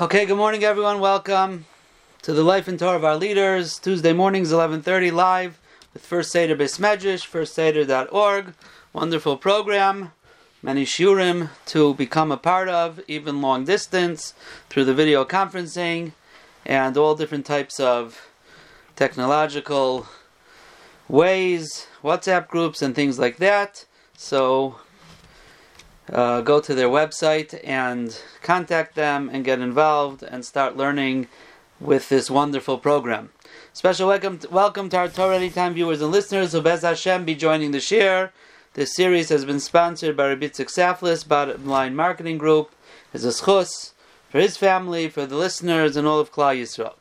Okay, good morning, everyone. Welcome to the Life and Tour of our leaders. Tuesday mornings, 11.30, live with First Seder Bismedrish, firstseder.org. Wonderful program. Many shurim to become a part of, even long distance, through the video conferencing, and all different types of technological ways, WhatsApp groups, and things like that. So uh, go to their website and contact them and get involved and start learning with this wonderful program. Special welcome, to, welcome to our Torah Anytime viewers and listeners who Bez Hashem be joining the share. This series has been sponsored by Rabbi Saflis, Bottom Line Marketing Group, as a schus for his family, for the listeners, and all of Klal Yisrael.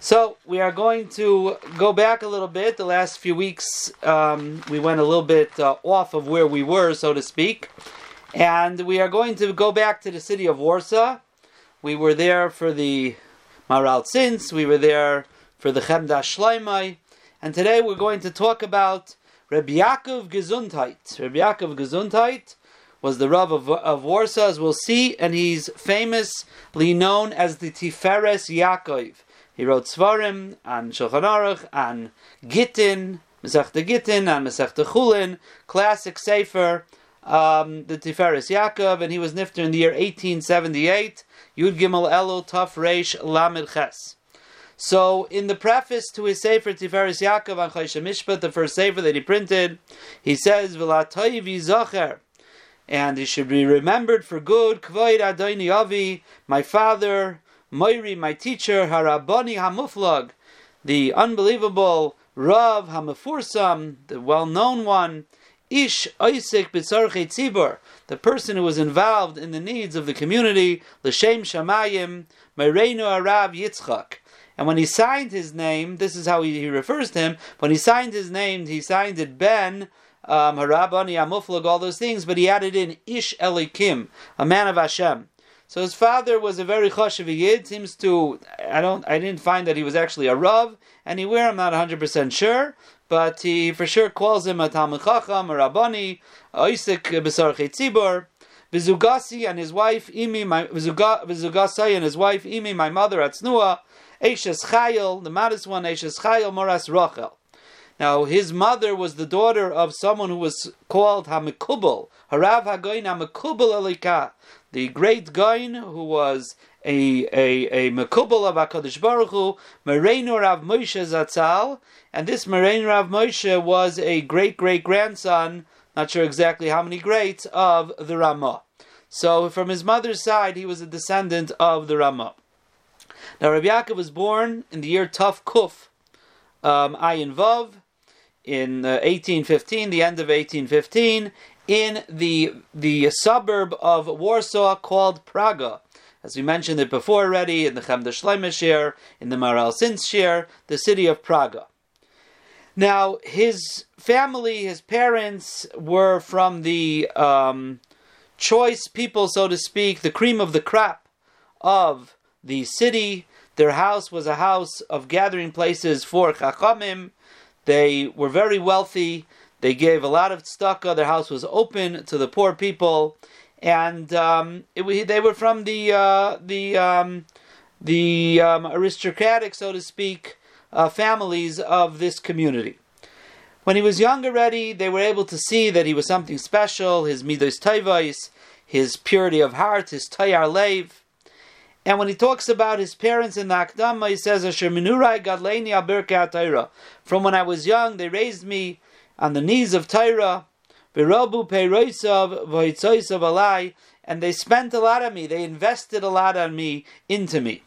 So we are going to go back a little bit. The last few weeks, um, we went a little bit uh, off of where we were, so to speak. And we are going to go back to the city of Warsaw. We were there for the Maral Tzins, we were there for the Chemda Shleimai, and today we're going to talk about Rabbi Yaakov Gesundheit. Rabbi Yaakov Gesundheit was the Rav of, of Warsaw, as we'll see, and he's famously known as the Tiferes Yaakov. He wrote Svarim and Shulchan Aruch and Gittin, Masechta Gittin and Masechta Chulin, classic Sefer um, the Tiferes Yaakov, and he was nifter in the year 1878. Yud Gimel Elo Taf Reish Lamed Ches. So, in the preface to his Sefer Tiferes Yaakov on Choshen Mishpat, the first Sefer that he printed, he says, and he should be remembered for good. Kvoid Adoni Avi, my father, Moiri, my teacher, Haraboni Hamuflag, the unbelievable Rav Hamafursam, the well-known one. Ish Isaac B'tzarchei Tzibur, the person who was involved in the needs of the community, L'Shem Shamayim, Mereinu Arav Yitzchak. And when he signed his name, this is how he, he, refers to him. When he signed his name, he signed it Ben, um, Harabani Amuflag, all those things, but he added in Ish Elikim, a man of Hashem. So his father was a very choshev yid. Seems to I don't I didn't find that he was actually a rav anywhere. I'm not 100 percent sure, but he for sure calls him a Talmud Chacham, a Rabbani, Isaac Besar Tzibor. Vizugasi and his wife Imi, my and his wife Imi, my mother Atznua, Eshes Chayil, the modest one, Eshes Chayil, Moras Rachel. Now his mother was the daughter of someone who was called Hamikubal, Harav Hagoin Hamikubal Elika, the great Goin who was a a a Mekubal of Hakadosh Baruch Hu, Mereinu Rav Moshe Zatzal, and this Mereinu Rav Moshe was a great great grandson, not sure exactly how many greats of the Ramah. So from his mother's side, he was a descendant of the Ramah. Now Rabbi Yaakov was born in the year Tuf Kuf, um, Ayin Vav, in uh, 1815, the end of 1815, in the the suburb of Warsaw called Praga. As we mentioned it before already, in the Chemda Shleimer in the Maral Tzins the city of Praga. Now, his family, his parents, were from the um, choice people, so to speak, the cream of the crop of the city. Their house was a house of gathering places for Chachamim. They were very wealthy. They gave a lot of tzedakah. Their house was open to the poor people, and um, it, they were from the uh, the um, the um, aristocratic, so to speak, uh, families of this community. When he was young already, they were able to see that he was something special. His midos tayvais, his purity of heart, his tayar leiv. And when he talks about his parents in the Akdama, he says, Asher minurai gadleini From when I was young, they raised me on the knees of Torah, v'robu peiroisav v'hitzoisav alai, and they spent a lot on me, they invested a lot on me, into me.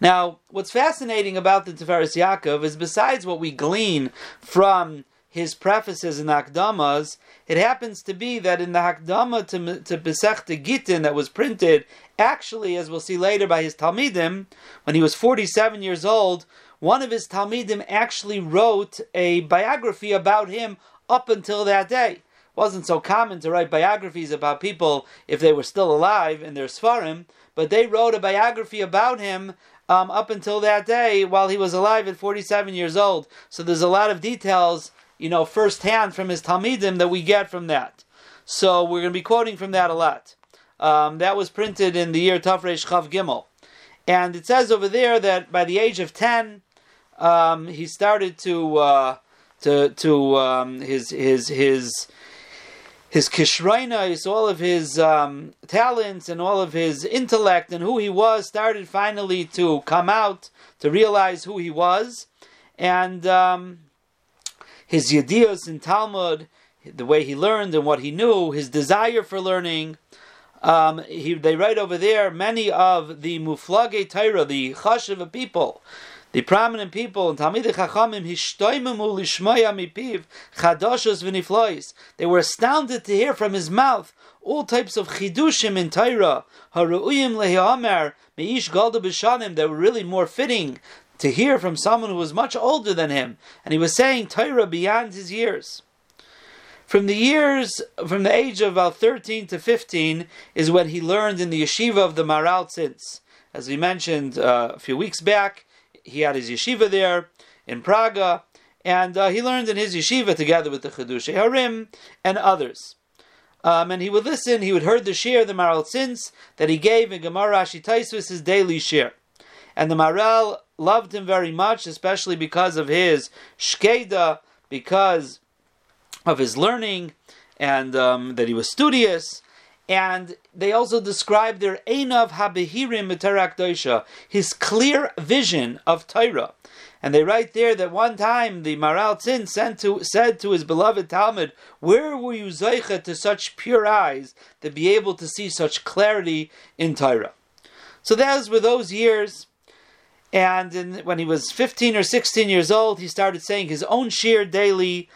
Now, what's fascinating about the Tiferes Yaakov is besides what we glean from his prefaces and Akdamas, it happens to be that in the Hakdama to, to Masechta Gittin that was printed, actually, as we'll see later by his Talmidim, when he was 47 years old, one of his Talmidim actually wrote a biography about him up until that day. It wasn't so common to write biographies about people if they were still alive in their Sfarim, but they wrote a biography about him um, up until that day while he was alive at 47 years old. So there's a lot of details, you know, firsthand from his Talmidim that we get from that. So we're going to be quoting from that a lot. Um, that was printed in the year Tafresh Chav Gimel. And it says over there that by the age of 10, um, he started to, uh, to, to um, his, his, his, his kishrainas, all of his um, talents and all of his intellect and who he was started finally to come out to realize who he was, and um, his yedios in Talmud, the way he learned and what he knew, his desire for learning. Um, he, they write over there many of the muflage Torah, the chashiv people, the prominent people in Talmid Chachamim hishtoimemu lishmoya mipiv chadoshos v'niflois. They were astounded to hear from his mouth all types of chidushim in Torah, haruuyim lehiamer meish galda b'shanim that were really more fitting to hear from someone who was much older than him, and he was saying Torah beyond his years. From the years, from the age of about 13 to 15, is when he learned in the yeshiva of the Maral Tzins. As we mentioned uh, a few weeks back, he had his yeshiva there in Praga, and uh, he learned in his yeshiva together with the Chiddushei Harim and others. Um, and he would listen, he would heard the shir, the Maral Tzins, that he gave in Gemara Rashi Taisvis, his daily shir. And the Maral loved him very much, especially because of his shkeda, because of his learning, and um, that he was studious. And they also describe their Einav Habehirim Doisha, his clear vision of Torah. And they write there that one time the Maral Tzin sent to, said to his beloved Talmud, Where were you Zeicha to such pure eyes to be able to see such clarity in Torah? So that were those years. And in, when he was 15 or 16 years old, he started saying his own shir daily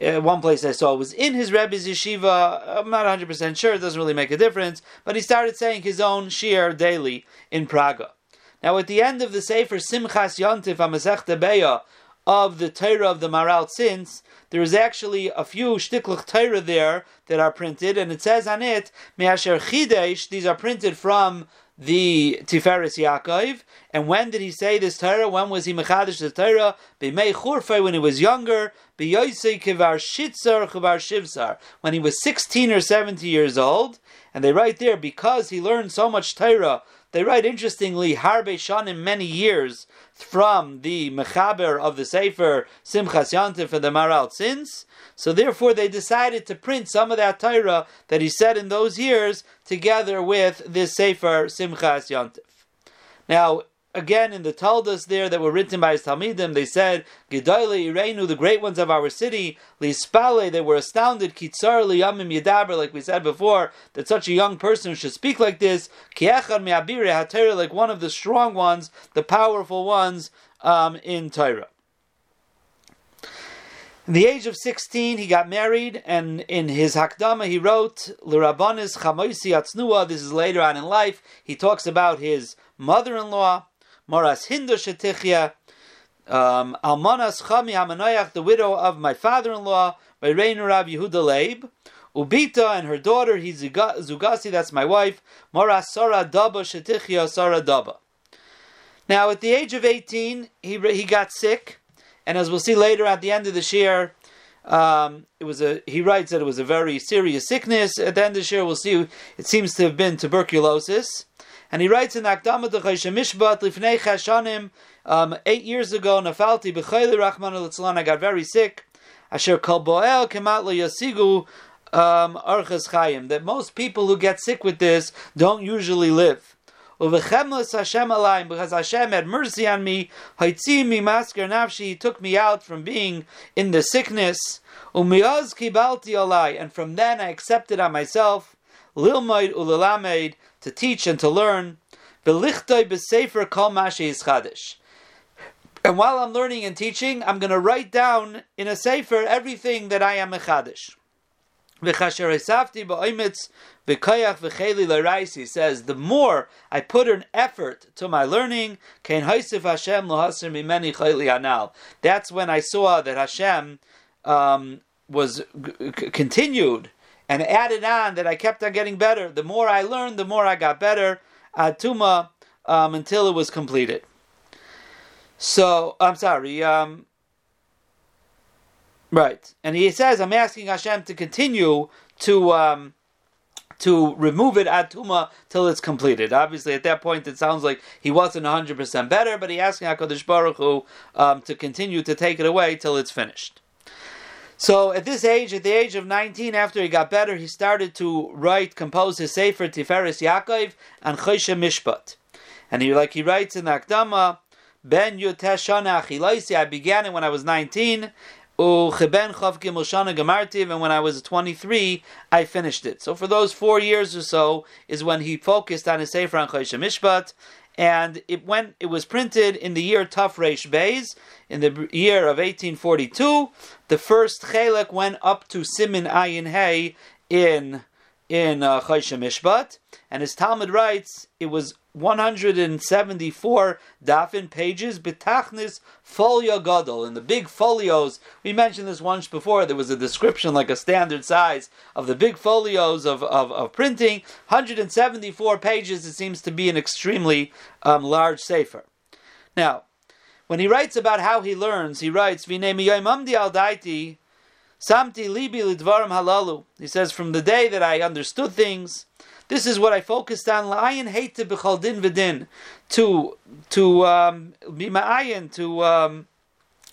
uh, one place I saw was in his Rebbe's yeshiva. I'm not 100% sure, it doesn't really make a difference, but he started saying his own shir daily in Praga. Now, at the end of the Sefer Simchas Yontif HaMasech Beya of the Torah of the Maral Tzins, there is actually a few shtiklach Torah there that are printed, and it says on it, Me'asher Chidesh, these are printed from the Tiferes Yaakov. And when did he say this Torah? When was he Mechadish the Torah? B'mei Churfei, when he was younger. B'yoisei Kivar Shitzar Kivar Shivsar, when he was 16 or 70 years old. And they write there, because he learned so much Torah, they write interestingly, Harbe Shanim, many years from the Mechaber of the Sefer Simchas Yontif and the Maral Tzins. So therefore, they decided to print some of that Torah that he said in those years together with this Sefer Simchas Yontif. Now, again in the Taldas there that were written by his Talmidim, they said, Gedayle Ireinu, the great ones of our city, Lispale, they were astounded, Kitzar Liyamim Yedaber, like we said before, that such a young person should speak like this, Kiechad Me'abire HaTorah, like one of the strong ones, the powerful ones um, in Torah. In the age of 16, he got married, and in his Hakdama, he wrote, L'Rabanis Chamoisi Atznua, this is later on in life, he talks about his mother-in-law, Moras Hindu Shetichya, um, Almanas Chami Hamanoyach, the widow of my father-in-law, by Reinu Rav Yehuda Leib, Ubita and her daughter, he Zugasi, that's my wife, Moras Sara Daba Shetichya Sara Daba. Now, at the age of 18, he, he got sick, and as we'll see later at the end of the year, um, it was a. He writes that it was a very serious sickness. At the end of the year, we'll see. It seems to have been tuberculosis. And he writes in Akdama Mishpat Lifnei Chashanim, um, eight years ago, Nafalti B'chayli Rachman I got very sick. Asher Kol Boel Kemat Yasigu um, Arches Chayim. That most people who get sick with this don't usually live. Uvechemlis Hashem alayim, because Hashem had mercy on me. Haitzi mi masker nafshi, He took me out from being in the sickness. Umiyaz kibalti alay, and from then I accepted on myself. Lilmaid ulalamed, to teach and to learn. Belichtoi b'sefer kol mashi chadish. And while I'm learning and teaching, I'm going to write down in a sefer everything that I am a chadish. He says, the more I put an effort to my learning, that's when I saw that Hashem um, was continued and added on that I kept on getting better. The more I learned, the more I got better. Um, until it was completed. So I'm sorry. Um, right, and he says, "I'm asking Hashem to continue to um, to remove it at tuma till it's completed. Obviously, at that point, it sounds like he wasn't 100% better, but he asked Hakadosh Baruch Hu um, to continue to take it away till it's finished. So at this age, at the age of 19, after he got better, he started to write, compose his Sefer Tiferes Yaakov and Choshen Mishpat. And he, like he writes in the Akdama, Ben Yuteshana Achilaisi, I began it when I was 19, And when I was 23, I finished it. So for those four years or so is when he focused on his Sefer on Mishpat, and it went. It was printed in the year Tafresh Beis, in the year of 1842. The first Chelek went up to Simin Ayin Hay in in uh, Mishpat, and his Talmud writes it was 174 dafin pages, betachnis folio gadol. In the big folios, we mentioned this once before, there was a description like a standard size of the big folios of, of, of printing. 174 pages, it seems to be an extremely um, large sefer. Now, when he writes about how he learns, he writes, Samti libi lidvarim halalu. He says, from the day that I understood things, this is what I focused on. La'ayin hate to din v'din, to to um, be ma'ayin, to um,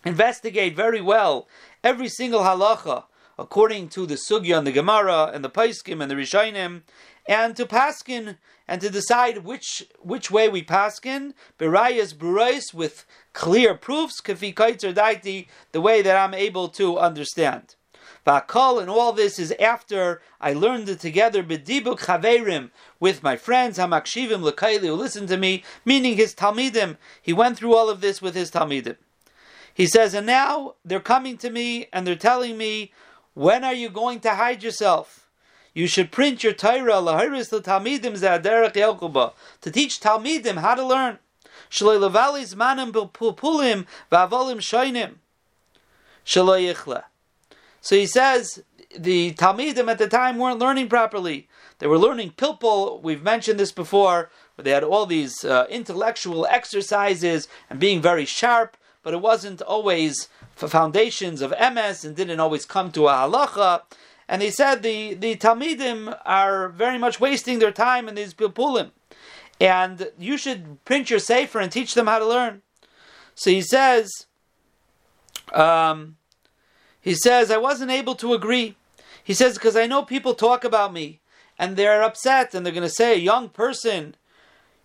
investigate very well every single halacha according to the sugya and the Gemara and the Paiskim and the Rishonim, and to paskin and to decide which which way we paskin berayas burais with clear proofs kafi kaitzer daiti the way that I'm able to understand. Vakal and all this is after I learned it together b'dibuk chaverim with my friends hamakshivim lekaili who listened to me, meaning his talmidim. He went through all of this with his talmidim. He says, and now they're coming to me and they're telling me, when are you going to hide yourself? You should print your Torah lahiris talmidim zaderech yelkuba to teach talmidim how to learn. Shalei levalis manim pulpulim va'avolim shoinim. Shaloi yichle. So he says the Talmidim at the time weren't learning properly. They were learning pilpul. We've mentioned this before, where they had all these uh, intellectual exercises and being very sharp, but it wasn't always for foundations of MS and didn't always come to a halacha. And he said the, the Talmidim are very much wasting their time in these pilpulim. And you should print your sefer and teach them how to learn. So he says, um, he says, I wasn't able to agree. He says, because I know people talk about me and they're upset and they're going to say a young person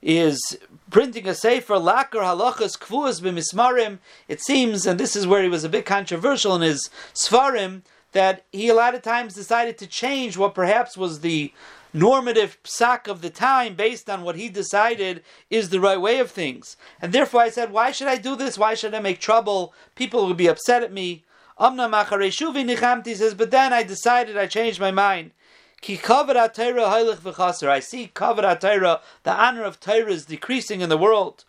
is printing a sefer lakar halachas kvuas b'mismarim. It seems, and this is where he was a bit controversial in his svarim, that he a lot of times decided to change what perhaps was the normative psak of the time based on what he decided is the right way of things. And therefore I said, why should I do this? Why should I make trouble? People will be upset at me. Amna macharei shuvi nichamti says, but then I decided I changed my mind. Ki kavod Torah v'chaser. I see kavod Torah, the honor of Torah is decreasing in the world.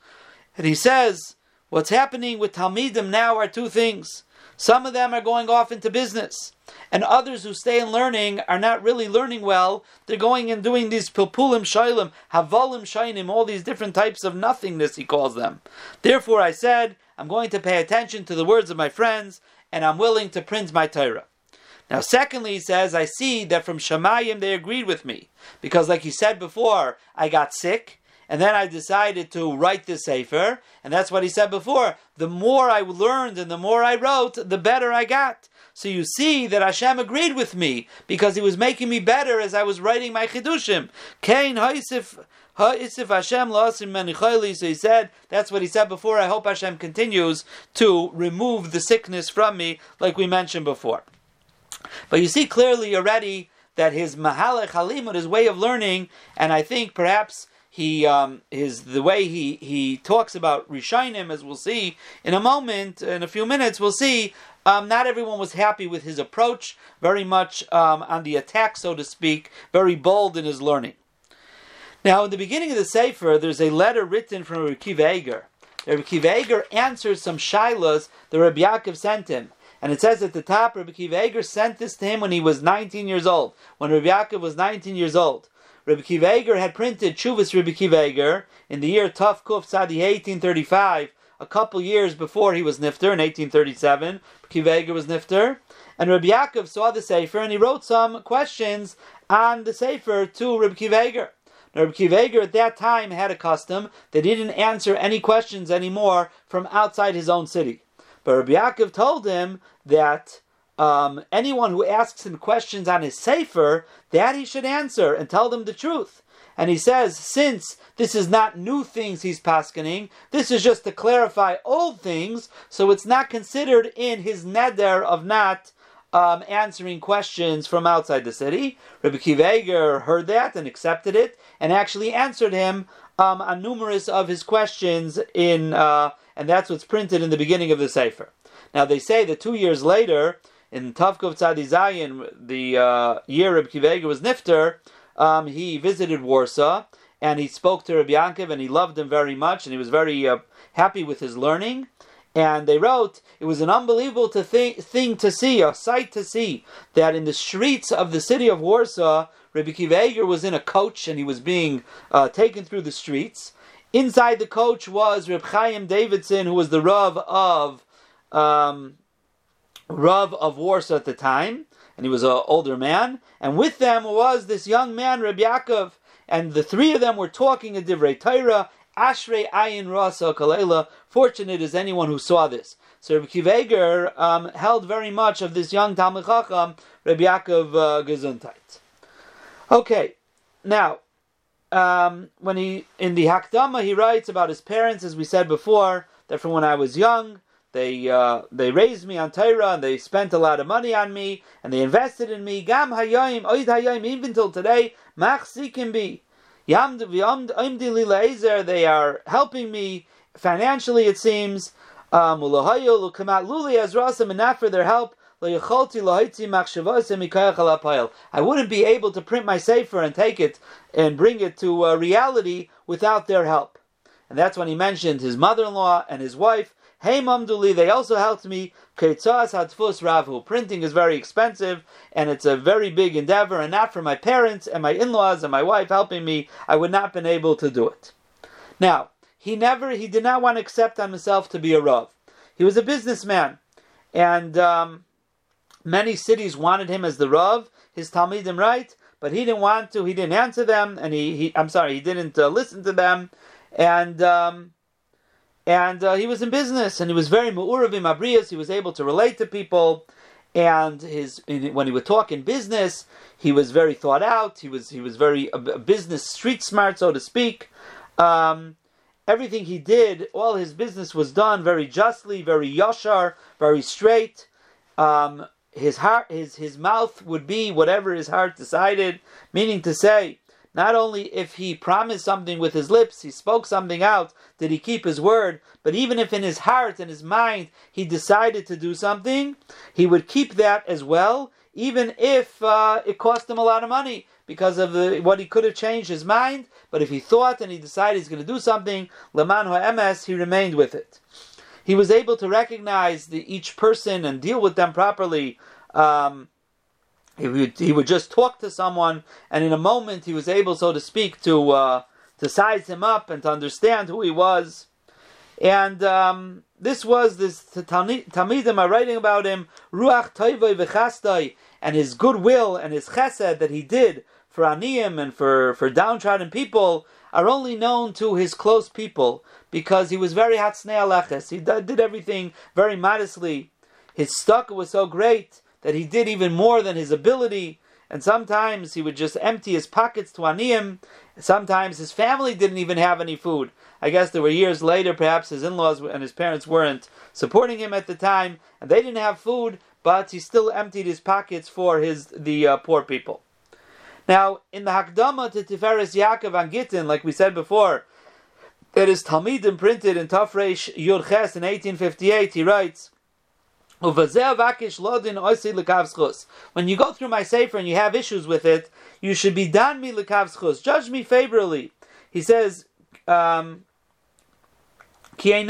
And he says, what's happening with Talmidim now are two things. Some of them are going off into business, and others who stay in learning are not really learning well. They're going and doing these pilpulim shailim, havalim shainim, all these different types of nothingness, he calls them. Therefore, I said, I'm going to pay attention to the words of my friends, and I'm willing to print my Torah. Now, secondly, he says, I see that from Shemayim they agreed with me. Because, like he said before, I got sick, and then I decided to write the Sefer, and that's what he said before. The more I learned and the more I wrote, the better I got. So you see that Hashem agreed with me, because he was making me better as I was writing my Chidushim. Kain Haisif Ha'isif Hashem la'asim menichayli. So he said, that's what he said before. I hope Hashem continues to remove the sickness from me, like we mentioned before. But you see clearly already that his mahalech halimut, his way of learning, and I think perhaps he um, his the way he he talks about Rishonim, as we'll see in a moment, in a few minutes, we'll see. Um, not everyone was happy with his approach, very much um, on the attack, so to speak, very bold in his learning. Now, in the beginning of the Sefer, there's a letter written from Rabbi Kiva. Rabbi answers some shilas that Rabbi Yaakov sent him. And it says at the top, Rabbi Kiva Eger sent this to him when he was 19 years old, when Rabbi Yaakov was 19 years old. Rabbi Kiva Eger had printed Chuvas Rabbi Kiva Eger in the year Tuf Kuf Tzadi 1835, a couple years before he was Nifter in 1837. Kiva was Nifter. And Rabbi Yaakov saw the Sefer and he wrote some questions on the Sefer to Reb Kiveger. Now, Reb Kiveger at that time had a custom that he didn't answer any questions anymore from outside his own city. But Rabbi Yaakov told him that um, anyone who asks him questions on his Sefer, that he should answer and tell them the truth. And he says, since this is not new things he's paskening, this is just to clarify old things, so it's not considered in his neder of not um, answering questions from outside the city. Rabbi Kiveger heard that and accepted it, and actually answered him um, on numerous of his questions in, uh, and that's what's printed in the beginning of the Sefer. Now they say that two years later, in Tavkov Tzadi Zayin, the uh, year Rabbi Kiveger was nifter, um, he visited Warsaw and he spoke to Rabbi Yankov and he loved him very much and he was very uh, happy with his learning. And they wrote, it was an unbelievable to th- thing to see, a sight to see, that in the streets of the city of Warsaw, Rabbi Kiva was in a coach and he was being uh, taken through the streets. Inside the coach was Reb Chaim Davidson, who was the Rav of um, Rav of Warsaw at the time, and he was an older man. And with them was this young man, Reb Yaakov, and the three of them were talking in Divrei Torah. Ashrei Ayin Rasa Kalela. Fortunate is anyone who saw this. So Reb Kiveger um, held very much of this young Talmud Chacham, Reb Yaakov uh, Gesundheit. Okay, now um, when he in the Hakdama he writes about his parents, as we said before, that from when I was young, they uh, they raised me on Torah and they spent a lot of money on me and they invested in me. Gam hayayim oid hayayim even till today. Machzikim yamd They are helping me financially. It seems. Um, their help. I wouldn't be able to print my sefer and take it and bring it to uh, reality without their help. And that's when he mentioned his mother-in-law and his wife Hey Mamduli, they also helped me. Printing is very expensive and it's a very big endeavor, and not for my parents and my in laws and my wife helping me, I would not have been able to do it. Now, he never, he did not want to accept on himself to be a Rav. He was a businessman, and um, many cities wanted him as the Rav, his Talmidim, right? But he didn't want to, he didn't answer them, and he, he I'm sorry, he didn't uh, listen to them, and. Um, and uh, he was in business, and he was very mu'urav in abriyas. He was able to relate to people, and his in, when he would talk in business, he was very thought out. He was he was very uh, business street smart, so to speak. Um, everything he did, all his business was done very justly, very yashar, very straight. Um, his heart, his his mouth would be whatever his heart decided. Meaning to say, not only if he promised something with his lips, he spoke something out, did he keep his word, but even if in his heart and his mind he decided to do something, he would keep that as well, even if uh, it cost him a lot of money because of the, what he could have changed his mind. But if he thought and he decided he's going to do something, leman ha'emes, he remained with it. He was able to recognize the, each person and deal with them properly. Um, he would, he would just talk to someone, and in a moment he was able, so to speak, to uh, to size him up and to understand who he was. And um, this was this Talmidim are writing about him, Ruach Toivoi v'chastai, and his goodwill and his chesed that he did for Aniyim and for, for downtrodden people are only known to his close people because he was very hatsnei aleches. He did everything very modestly. His stock was so great that he did even more than his ability, and sometimes he would just empty his pockets to aniyim. Sometimes his family didn't even have any food. I guess there were years later, perhaps his in-laws and his parents weren't supporting him at the time, and they didn't have food, but he still emptied his pockets for his the uh, poor people. Now, in the Hakdama to Tiferes Yaakov and Gittin, like we said before, that is Talmidim printed in Tafresh Yud Ches in 1858, he writes, when you go through my sefer and you have issues with it, you should be dan mi lekavschus. Judge me favorably. He says, um, I'm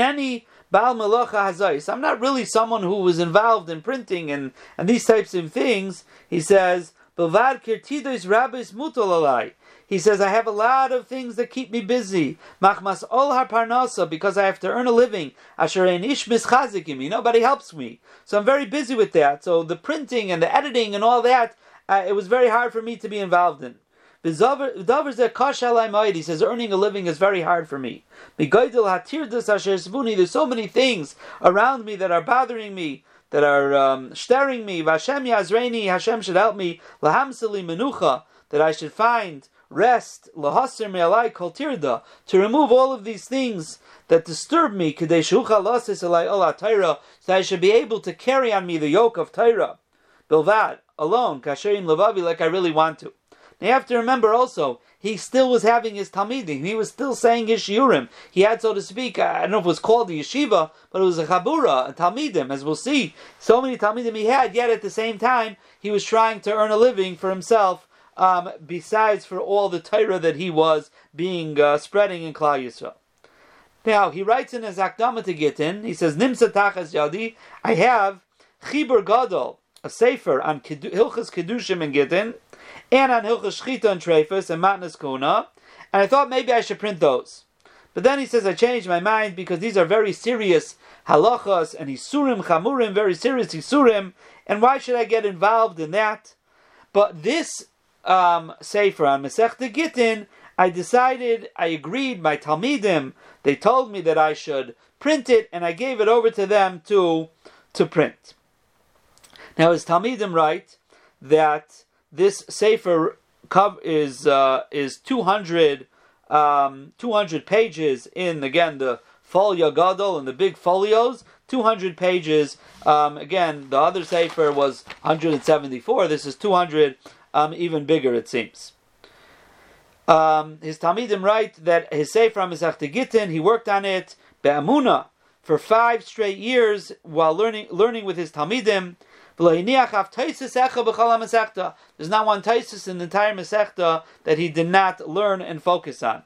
not really someone who was involved in printing and, and these types of things. He says, he says, I have a lot of things that keep me busy. Machmas ol parnasa because I have to earn a living. Asher ish mischazikim, nobody helps me. So I'm very busy with that. So the printing and the editing and all that, uh, it was very hard for me to be involved in. He says earning a living is very hard for me. There's so many things around me that are bothering me, that are um, staring me. Hashem should help me. Lahamsali menucha, that I should find rest. Lahasir me'alai kol tirda, to remove all of these things that disturb me. Kadei shucha lasis alai ola taira, so I should be able to carry on me the yoke of taira. Bilvad, alone, kasherim levavi, like I really want to. Now you have to remember also, he still was having his Talmidim. He was still saying his Shiurim. He had, so to speak, I don't know if it was called the yeshiva, but it was a Chabura, a Talmidim, as we'll see. So many Talmidim he had, yet at the same time, he was trying to earn a living for himself, um, besides for all the Torah that he was being uh, spreading in Klal Yisrael. Now, he writes in his Akdama to Gittin, he says, Nimsa Tachas Yadi, I have Chibur Gadol, a sefer on Hilchas Kedushim in Gittin, and on Hilchas Shchita and Trefus and Matnas Kuna, and I thought maybe I should print those. But then he says I changed my mind because these are very serious halachas and isurim chamurim, very serious isurim, and why should I get involved in that? But this um, sefer on Masechta Gittin, I decided, I agreed, my Talmidim, they told me that I should print it, and I gave it over to them to to print. Now, as Talmidim write that this sefer is uh, is 200, um, 200 pages in again the folio gadol and the big folios 200 pages um, again the other sefer was 174 this is 200 um, even bigger it seems. Um, his Talmidim write that his sefer Gittin he worked on it be'amuna for five straight years while learning learning with his Talmidim. There's not one taisus in the entire Masechta that he did not learn and focus on.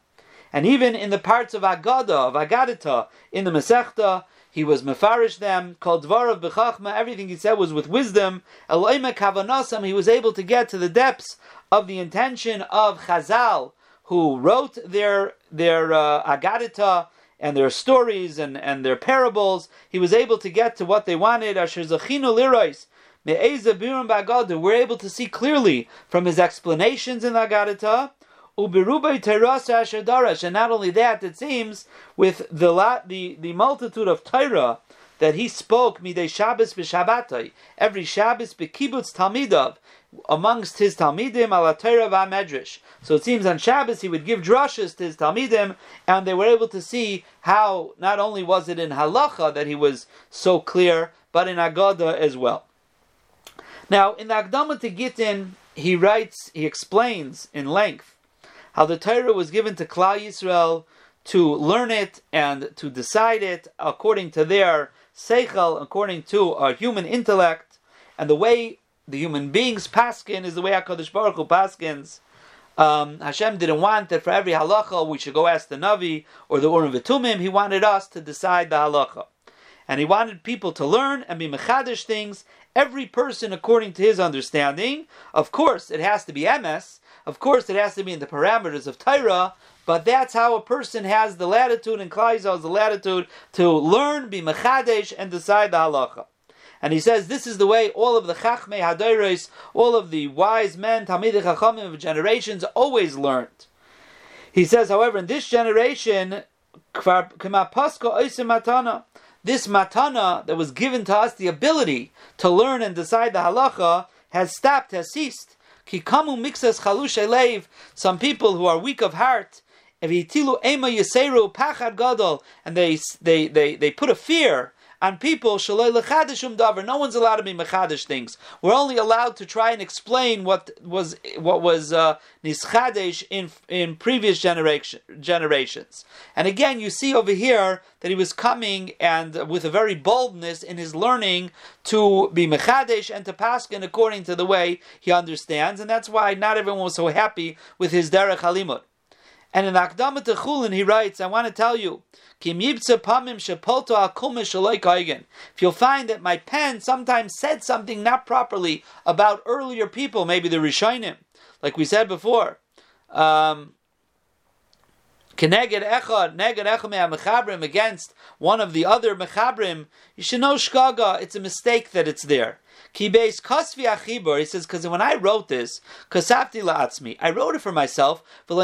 And even in the parts of Agada, of Agadita, in the Masechta, he was mefarish them, called Dvarav Bechachma, everything he said was with wisdom. Eloime Kavanasam, he was able to get to the depths of the intention of Chazal, who wrote their, their uh, Agadita, and their stories and, and their parables, he was able to get to what they wanted. Asher Zachinu Lirois, we're able to see clearly from his explanations in the Agadita, and not only that, it seems with the lot, the, the multitude of Torah that he spoke midei Shabbos b'Shabbatai, every Shabbos b'kibbutz Talmidav, amongst his Talmidim ala Torah v'Amedrash. So it seems on Shabbos he would give drushes to his Talmidim, and they were able to see how not only was it in Halacha that he was so clear, but in Agada as well. Now, in the Akdama to Gittin, he writes, he explains in length how the Torah was given to Klal Yisrael to learn it and to decide it according to their seichel, according to our human intellect, and the way the human beings paskin is the way Hakadosh Baruch Hu paskins. Um, Hashem didn't want that for every halacha we should go ask the Navi or the Urim V'Tumim. He wanted us to decide the halacha, and he wanted people to learn and be mechadish things every person according to his understanding. Of course, it has to be MS. Of course, it has to be in the parameters of Torah. But that's how a person has the latitude, and Klai has the latitude to learn, be mechadesh, and decide the halacha. And he says this is the way all of the chachmei hadayres, all of the wise men, talmidei chachamim of generations always learned. He says, however, in this generation, this matana that was given to us, the ability to learn and decide the halacha, has stopped, has ceased. Kikamu mixas chalush Some people who are weak of heart, evitilu ema yaseru pachad gadol, and they they they they put a fear on people davar. No one's allowed to be mechadish things. We're only allowed to try and explain what was what was uh, in in previous generation, generations. And again, you see over here that he was coming and with a very boldness in his learning to be mechadesh and to paskin according to the way he understands, and that's why not everyone was so happy with his derech halimut. And in Akdama Chulin, he writes, I want to tell you, if you'll find that my pen sometimes said something not properly about earlier people, maybe the Rishonim, like we said before, um, against one of the other mechabrim, you should know shkaga. It's a mistake that it's there. Kibeis kasvi achibur. He says because when I wrote this, kasafti laatzmi, I wrote it for myself. So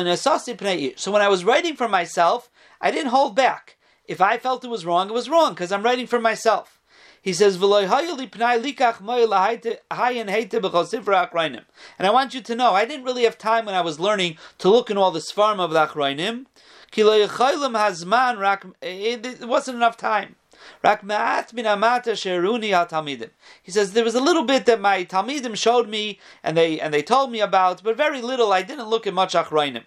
when I was writing for myself, I didn't hold back. If I felt it was wrong, it was wrong because I'm writing for myself. He says, And I want you to know, I didn't really have time when I was learning to look in all the Sfarim of the Achrayim. It wasn't enough time. He says there was a little bit that my talmidim showed me and they and they told me about, but very little. I didn't look at much achrayim.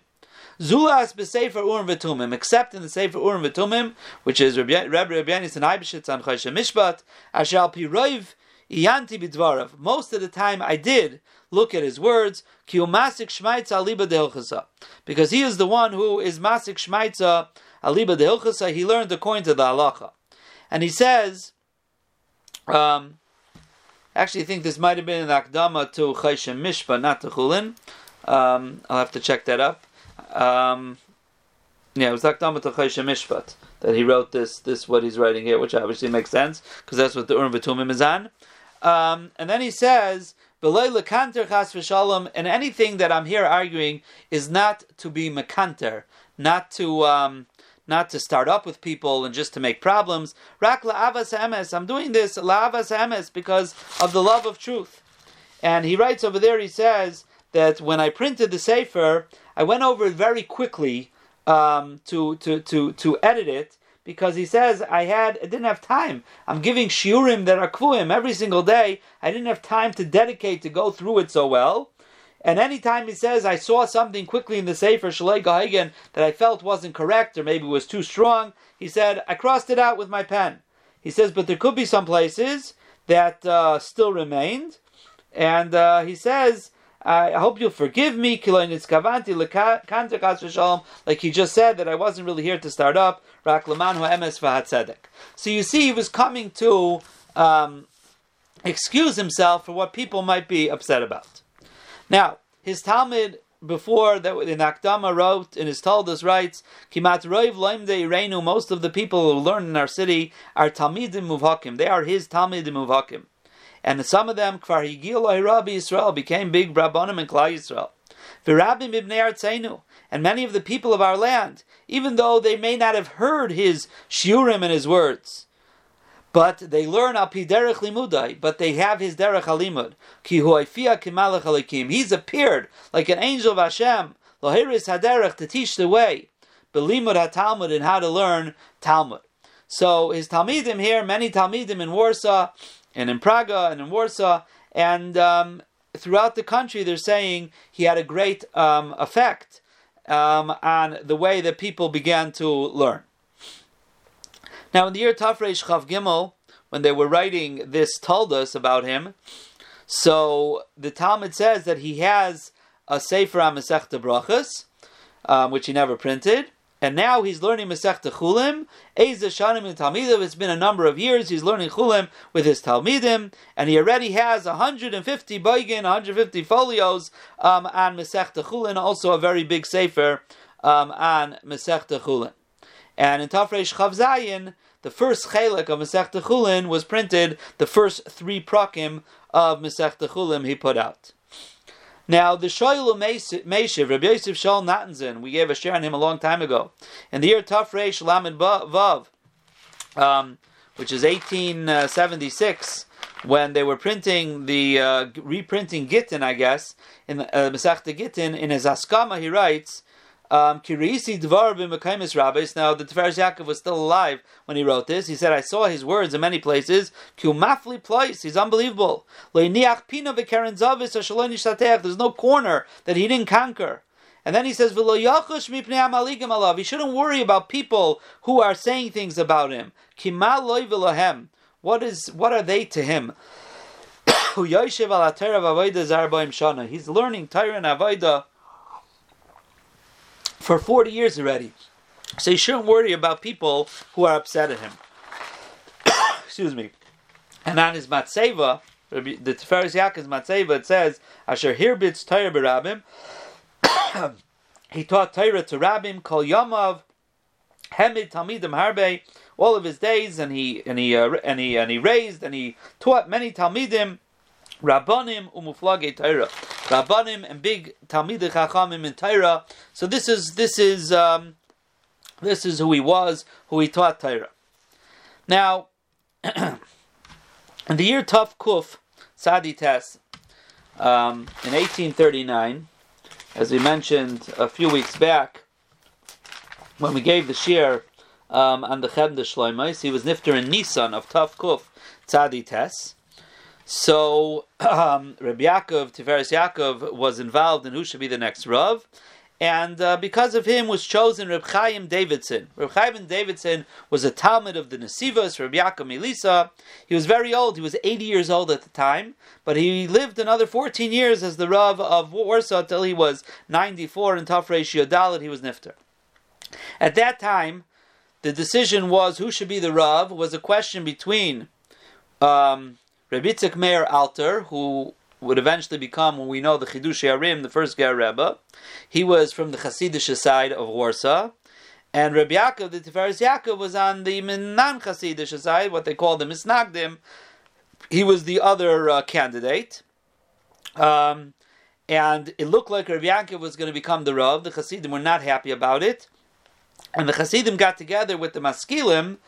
Zulas b'sefer urim v'tumim, except in the sefer urim v'tumim, which is Rabbi Yonasan Eibeshitz on Choshen Mishpat, ashal piroiv iyanti b'dvarav. Most of the time I did look at his words, ki umasik shmaitza aliba dehilchasa, because he is the one who is masik shmaitza aliba dehilchasa. He learned according to the halacha, and he says, um, actually, I think this might have been an akdama to Choshen Mishpat, not to Chulin. Um, I'll have to check that up. Um, yeah, it was Akdama Choshen Mishpat that he wrote this, this what he's writing here, which obviously makes sense because that's what the Urim V'Tumim is on. Um, and then he says, and anything that I'm here arguing is not to be mekanter, not to um, not to start up with people and just to make problems. Rak la'avas emes. I'm doing this la'avas emes because of the love of truth. And he writes over there. He says that when I printed the sefer, I went over it very quickly um, to, to, to, to edit it because he says I had I didn't have time. I'm giving shiurim that are kvuim every single day. I didn't have time to dedicate to go through it so well. And anytime he says I saw something quickly in the Sefer Shalei Gahagan that I felt wasn't correct or maybe was too strong, he said I crossed it out with my pen. He says, but there could be some places that uh, still remained, and uh, he says I hope you'll forgive me, like he just said that I wasn't really here to start up. So you see, he was coming to um, excuse himself for what people might be upset about. Now, his Talmud before that in Akdama wrote in his Talmud writes Kimat Roiv Loimde Reinu. Most of the people who learn in our city are Talmidim Muvhakim. They are his Talmidim Muvhakim and some of them kvar higil Rabbi Israel became big rabbanim in Klal Yisrael. V'rabim ibnei artzeinu, and many of the people of our land, even though they may not have heard his shiurim and his words, but they learn al derech limudai, but they have his derech halimud. Ki huayfia kimalach alikim. He's appeared like an angel of Hashem, lohiris haderech to teach the way, belimud ha-talmud and how to learn Talmud. So his Talmidim here, many Talmidim in Warsaw, and in Praga and in Warsaw, and um, throughout the country, they're saying he had a great um, effect um, on the way that people began to learn. Now, in the year Tafresh Chav Gimel, when they were writing this, told us about him. So the Talmud says that he has a Sefer HaMasechta Brachas, um, which he never printed, and now he's learning Masechta Chulin. Eza Shanim and Talmidim. It's been a number of years. He's learning Chulin with his Talmidim, and he already has 150 baigin, 150 folios um, on Masechta Chulin. Also, a very big sefer um, on Masechta Chulin. And in Tafresh Chavzayin, the first chelik of Masechta Chulin was printed. The first three prakim of Masechta Chulin he put out. Now, the Shoylu Meshiv, Rabbi Yosef Shol Nathanson, we gave a share on him a long time ago. In the year Tafresh Lamed Vav, um, which is 1876, when they were printing the, uh, reprinting Gittin, I guess, in the uh, Masechta Gittin, in his Askama, he writes, um. Now, the Tiferes Yaakov was still alive when he wrote this. He said, I saw his words in many places. Kumafli place. He's unbelievable. There's no corner that he didn't conquer. And then he says, He shouldn't worry about people who are saying things about him. What is what are they to him? He's learning Torah and Avodah for 40 years already. So you shouldn't worry about people who are upset at him. Excuse me. And on his Matseva, the Tiferes Yaakov's Matseva, it says, Asher hirbitz Torah berabim, he taught Torah to Rabbim, Kol Yamav, Hemid Talmidim Harbe, all of his days, and he and he uh, and he and he raised and he taught many Talmidim, Rabbanim umuflage Torah, Rabbanim and big Talmidei Chachamim in Torah. So this is this is um, this is who he was, who he taught Torah. Now, in the year Tuf Kuf Sadi Tes, um, in 1839, as we mentioned a few weeks back, when we gave the shir um, on the Chem de Shloimais, he was nifter in Nisan of Tuf Kuf Tzadi Tes. So um, Rabbi Yaakov, Tiferes Yaakov, was involved in who should be the next Rav, and uh, because of him was chosen Reb Chaim Davidson. Reb Chaim Davidson was a Talmud of the Nesivos, Reb Yaakov Melisa. He was very old; he was 80 years old at the time, but he lived another 14 years as the Rav of Warsaw till he was 94 in Tough Ratio Dalit. He was Nifter. At that time, the decision was who should be the Rav was a question between um, Rabbi Yitzchak Meir Alter, who would eventually become, when we know the Chidushei Harim, the first Ger Rebbe. He was from the Hasidic side of Warsaw. And Rabbi Yaakov, the Tiferes Yaakov, was on the non Hasidic side, what they call the Misnagdim. He was the other uh, candidate. Um, and it looked like Rabbi Yaakov was going to become the Rav. The Hasidim were not happy about it. And the Hasidim got together with the Maskilim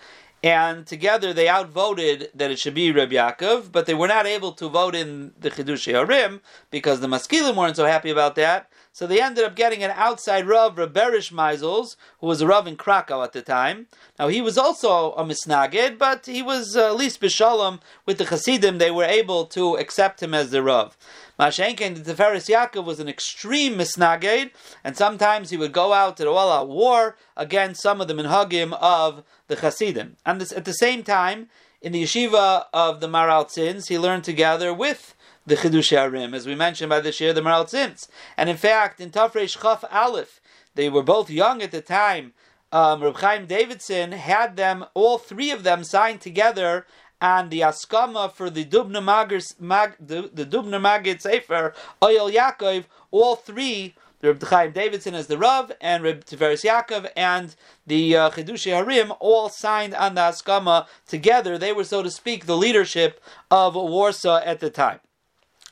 and together they outvoted that it should be Reb Yaakov, but they were not able to vote in the Chidushei Harim because the Maskilim weren't so happy about that. So they ended up getting an outside Rav, Reb Berish Meisels, who was a Rav in Krakow at the time. Now he was also a Misnagid, but he was uh, at least Bishalom with the Hasidim. They were able to accept him as the Rav. Mashenkin, the Tiferes Yaakov was an extreme misnaged, and sometimes he would go out to all-out war against some of the minhagim of the Hasidim. And this, at the same time, in the yeshiva of the Maral Tzins, he learned together with the Chidushei Harim, as we mentioned by the Shir, the Maral Tzins. And in fact, in Tafresh Chaf Aleph, they were both young at the time. Um, Reb Chaim Davidson had them, all three of them, signed together and the askama for the Dubna Magir, Mag, the, the Dubna Magid Sefer, Oyel Yaakov, all three, Reb Chaim Davidson as the Rav, and Reb Tiferes Yaakov, and the uh, Chidushi Harim, all signed on the askama together. They were, so to speak, the leadership of Warsaw at the time.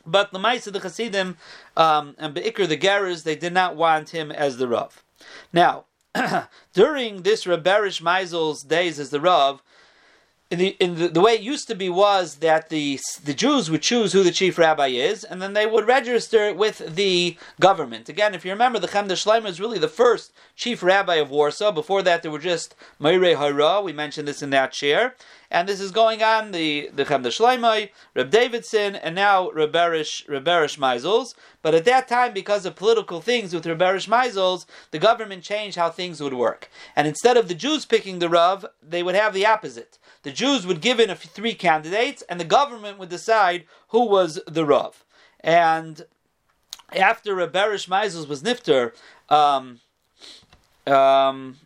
But the mice of the Hasidim um, and Be'ikr the Geras, they did not want him as the Rav. Now, during this Reb Berish Meisel's days as the Rav, in the, in the, the way it used to be was that the the Jews would choose who the chief rabbi is, and then they would register it with the government. Again, if you remember, the Chemda Shleimer is really the first chief rabbi of Warsaw. Before that, there were just Meire Hara. We mentioned this in that chair, and this is going on. The the Chemda Shleimer, Reb Davidson, and now Reb Berish Reberish Meisels. But at that time, because of political things with Reb Reberish Meisels, the government changed how things would work, and instead of the Jews picking the Rav, they would have the opposite the Jews would give in a three candidates, and the government would decide who was the Rav. And after Reb Berish Meisels was Nifter, um, um,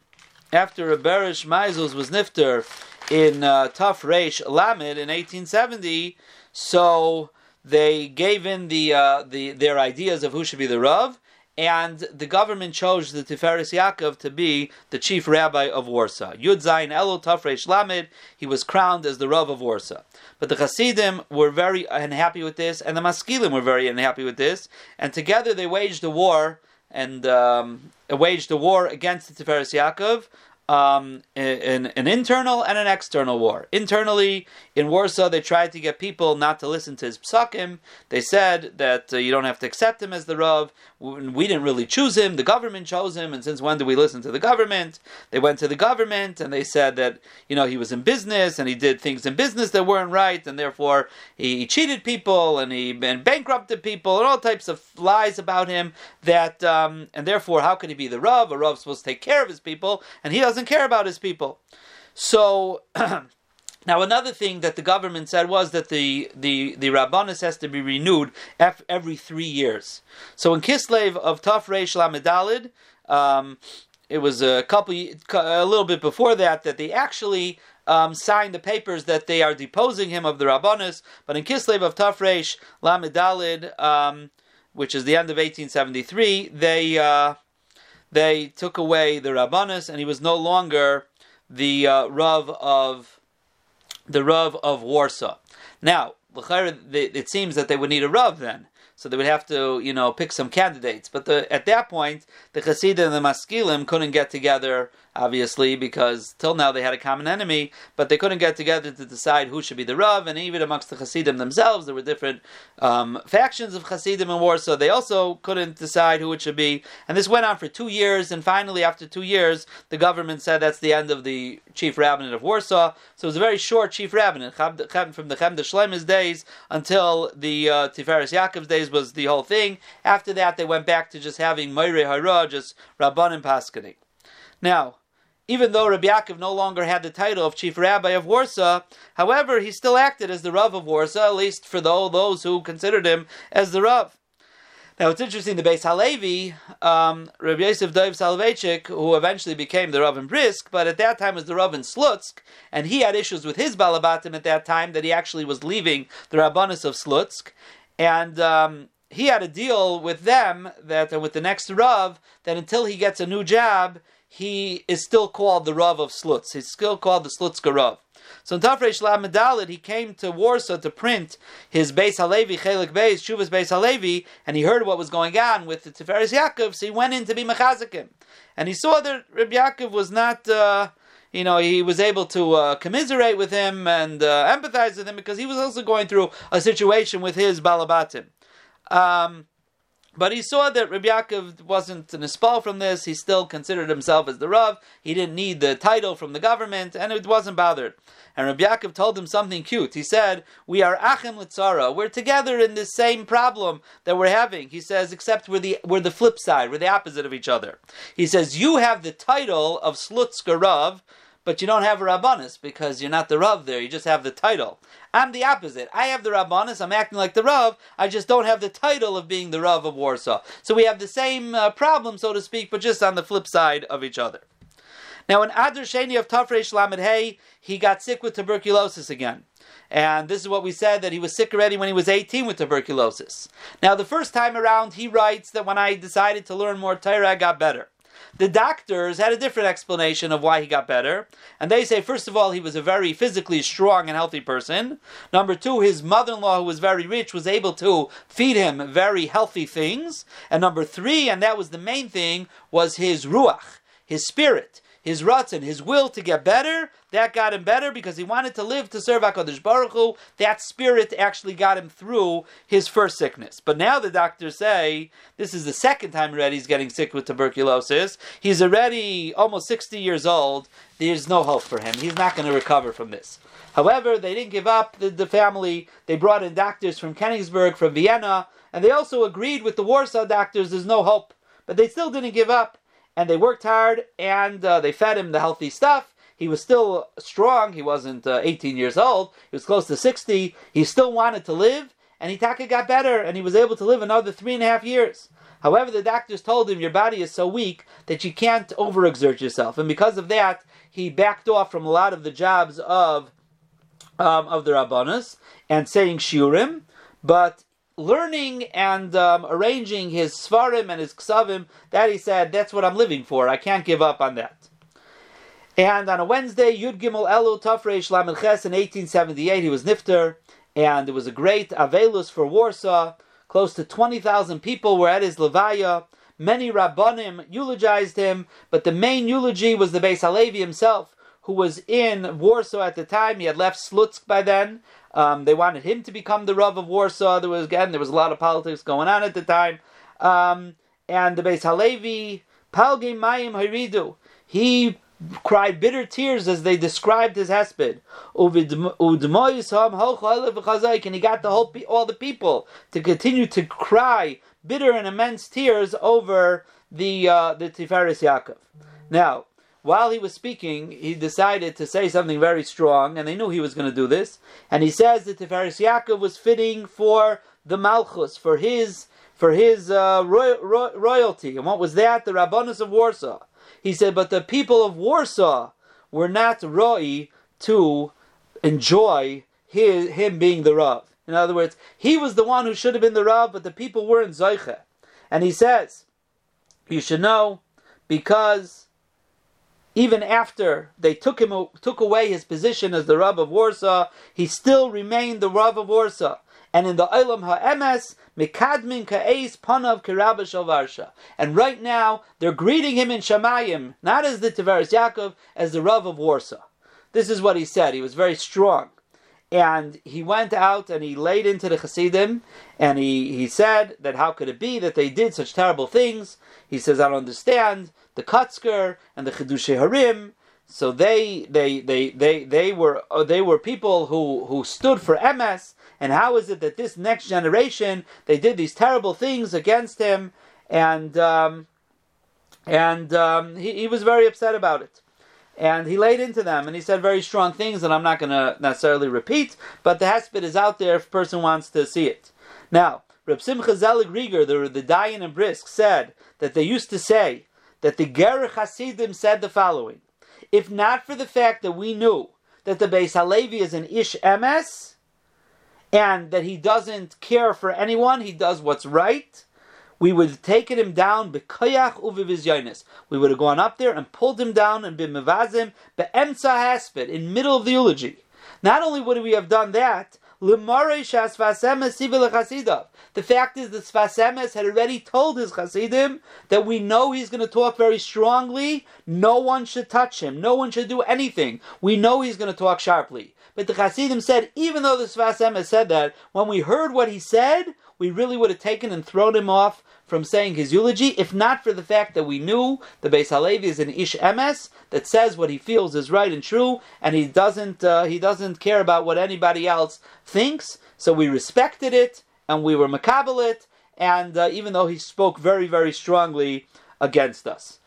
after Reb Berish Meisels was Nifter in uh, Tuf Reish Lamed in 1870, so they gave in the, uh, the their ideas of who should be the Rav, and the government chose the Tiferes Yaakov to be the chief rabbi of Warsaw. Yud Zayin Elul Tafresh Lamed, he was crowned as the Rav of Warsaw. But the Hasidim were very unhappy with this, and the Maskilim were very unhappy with this, and together they waged a war and um, waged a war against the Tiferes Yaakov um, an, an internal and an external war. Internally, in Warsaw, they tried to get people not to listen to his psakim. They said that uh, you don't have to accept him as the Rav. We didn't really choose him, the government chose him, and since when do we listen to the government? They went to the government and they said that, you know, he was in business and he did things in business that weren't right, and therefore he, he cheated people and he and bankrupted people and all types of lies about him that, um, and therefore, how can he be the Rav? A Rav's supposed to take care of his people, and he doesn't doesn't care about his people. So now another thing that the government said was that the the the rabbanus has to be renewed every three years. So in Kislev of Taf Reish Lamedalid, um, it was a couple a little bit before that that they actually um, signed the papers that they are deposing him of the rabbanus. But in Kislev of Taf Reish Lamedalid, um, which is the end of 1873, they. Uh, they took away the Rabbanus, and he was no longer the uh, Rav of the Rav of Warsaw. Now, it seems that they would need a Rav then so they would have to, you know, pick some candidates. But the, at that point, the Hasidim and the Maskilim couldn't get together obviously, because till now they had a common enemy, but they couldn't get together to decide who should be the Rav, and even amongst the Hasidim themselves, there were different um, factions of Hasidim in Warsaw. They also couldn't decide who it should be, and this went on for two years, and finally, after two years, the government said that's the end of the chief rabbinate of Warsaw. So it was a very short chief rabbinate, from the Chemda Shleima's days until the uh, Tiferes Yaakov's days was the whole thing. After that, they went back to just having Moire Hara, just Rabban and Paskani. Now, even though Rabbi Yaakov no longer had the title of chief rabbi of Warsaw, however, he still acted as the Rav of Warsaw, at least for those who considered him as the Rav. Now it's interesting, the Beis Halevi, um, Rabbi Yosef Dov Soloveitchik, who eventually became the Rav in Brisk, but at that time was the Rav in Slutsk, and he had issues with his Balabatim at that time that he actually was leaving the Rabbanus of Slutsk, and um, he had a deal with them that with the next Rav that until he gets a new job, he is still called the Rav of Slutsk. He's still called the Slutzka Rav. So in Tafresh Medalid, he came to Warsaw to print his Beis Halevi, Chelik Beis, Shuvas Beis Halevi, and he heard what was going on with the Tiferes Yaakov, so he went in to be Mechazikim. And he saw that Rabbi Yaakov was not, uh, you know, he was able to uh, commiserate with him and uh, empathize with him because he was also going through a situation with his Balabatim. Um, but he saw that Rabbi Yaakov wasn't an espal from this. He still considered himself as the Rav. He didn't need the title from the government, and it wasn't bothered. And Rabbi Yaakov told him something cute. He said, "We are achim litzara. We're together in this same problem that we're having." He says, "Except we're the we're the flip side. We're the opposite of each other." He says, "You have the title of Slutzka Rav." But you don't have a Rabbanis because you're not the Rav there, you just have the title. I'm the opposite. I have the Rabbanis, I'm acting like the Rav, I just don't have the title of being the Rav of Warsaw. So we have the same uh, problem, so to speak, but just on the flip side of each other. Now, in Adar Sheni of Tafresh Lamed Hey, he got sick with tuberculosis again. And this is what we said that he was sick already when he was 18 with tuberculosis. Now, the first time around, he writes that when I decided to learn more Torah, I got better. The doctors had a different explanation of why he got better. And they say, first of all, he was a very physically strong and healthy person. Number two, his mother in law, who was very rich, was able to feed him very healthy things. And number three, and that was the main thing, was his ruach, his spirit his and his will to get better, that got him better because he wanted to live to serve HaKadosh Baruch Hu. That spirit actually got him through his first sickness. But now the doctors say this is the second time already he's getting sick with tuberculosis. He's already almost 60 years old. There's no hope for him. He's not going to recover from this. However, they didn't give up the, the family. They brought in doctors from Königsberg, from Vienna, and they also agreed with the Warsaw doctors there's no hope. But they still didn't give up and they worked hard and uh, they fed him the healthy stuff. He was still strong. He wasn't uh, 18 years old. He was close to 60. He still wanted to live, and Hitaka got better, and he was able to live another three and a half years. However, the doctors told him your body is so weak that you can't overexert yourself, and because of that, he backed off from a lot of the jobs of um, of the rabbanos and saying shiurim. But learning and um, arranging his svarim and his ksavim, that he said, that's what I'm living for. I can't give up on that. And on a Wednesday, Yud Gimel Elul Tafresh Lamed Ches in 1878, he was nifter, and it was a great avelus for Warsaw. Close to 20,000 people were at his levaya. Many rabbanim eulogized him, but the main eulogy was the Beis Halevi himself, who was in Warsaw at the time. He had left Slutsk by then, um, they wanted him to become the Rav of Warsaw. There was again there was a lot of politics going on at the time. Um, and the Beis Halevi, Palge Mayim Haridu, he cried bitter tears as they described his hesped. And he got the whole all the people to continue to cry bitter and immense tears over the uh, the Tiferes Yaakov. Now, while he was speaking, he decided to say something very strong, and they knew he was going to do this. And he says that Tiferes Yaakov was fitting for the Malchus, for his for his uh, roy, roy, royalty. And what was that? The Rabbanus of Warsaw. He said, but the people of Warsaw were not roi to enjoy his, him being the Rav. In other words, he was the one who should have been the Rav, but the people weren't Zoiche. And he says, you should know because even after they took him took away his position as the Rav of Warsaw, he still remained the Rav of Warsaw. And in the Olam HaEmes, Mikadmin Ka'es Panav Kirabba Varsha. And right now, they're greeting him in Shemayim, not as the Tiferes Yaakov, as the Rav of Warsaw. This is what he said. He was very strong. And he went out and he laid into the Hasidim, and he, he said that how could it be that they did such terrible things? He says, I don't understand. The Kotzker and the Chidushe Harim, so they they they they they were uh, they were people who who stood for emes. And how is it that this next generation they did these terrible things against him? And um, and um, he, he was very upset about it. And he laid into them, and he said very strong things that I'm not going to necessarily repeat, but the Hesped is out there if a person wants to see it. Now, Reb Simcha Zelig Rieger, the, the Dayan and Brisk, said that they used to say that the Ger Hasidim said the following if not for the fact that we knew that the Beis Halevi is an Ish Emes, and that he doesn't care for anyone, he does what's right, we would have taken him down b'koyach uvivizyonis. We would have gone up there and pulled him down and been be'emtza haspid, in middle of the eulogy. Not only would we have done that, the fact is that Sfas Emes had already told his Hasidim that we know he's going to talk very strongly. No one should touch him. No one should do anything. We know he's going to talk sharply. But the Hasidim said, even though the Sfas Emes said that, when we heard what he said, we really would have taken and thrown him off from saying his eulogy, if not for the fact that we knew the Beis Halevi is an Ish Emes that says what he feels is right and true, and he doesn't uh, he doesn't care about what anybody else thinks. So we respected it and we were makabel it, and uh, even though he spoke very very strongly against us.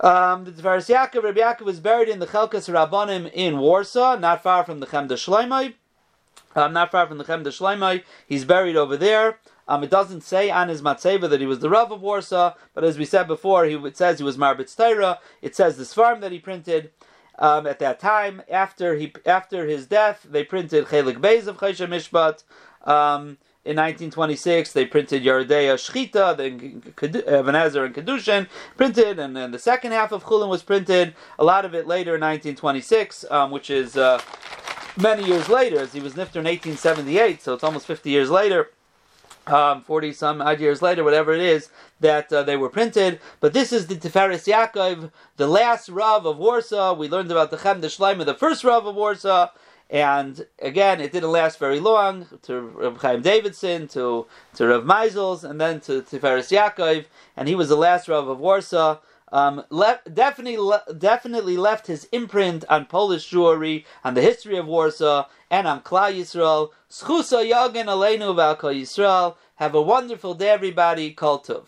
Um, the Tiferes Yaakov, Rabbi Yaakov was buried in the Chelkas Rabbanim in Warsaw, not far from the Chemda Shleimai. Um, not far from the Chemda Shleimai. He's buried over there. Um, it doesn't say on his matzeva that he was the Rav of Warsaw, but as we said before, he, it says he was Marbitz Taira. It says this Svarm that he printed. Um, at that time, after he after his death, they printed Chelik Beis of Choshen Mishpat. Um, in 1926, they printed Yoreh De'ah Shchita, then Even HaEzer and Kedushin printed, and then the second half of Chulin was printed. A lot of it later in 1926, um, which is uh, many years later, as he was nifter in 1878, so it's almost 50 years later um, 40 some odd years later, whatever it is, that uh, they were printed. But this is the Tiferes Yaakov, the last Rav of Warsaw. We learned about the Chem Shleima, the first Rav of Warsaw. And again, it didn't last very long to Rav Chaim Davidson, to, to Rav Meisels, and then to Tiferes Yaakov. And he was the last Rav of Warsaw. Um, definitely, le- definitely left his imprint on Polish Jewry, on the history of Warsaw, and on Klal Yisrael. Schusa Yagen Aleinu Yisrael. Have a wonderful day, everybody. Kol Tov.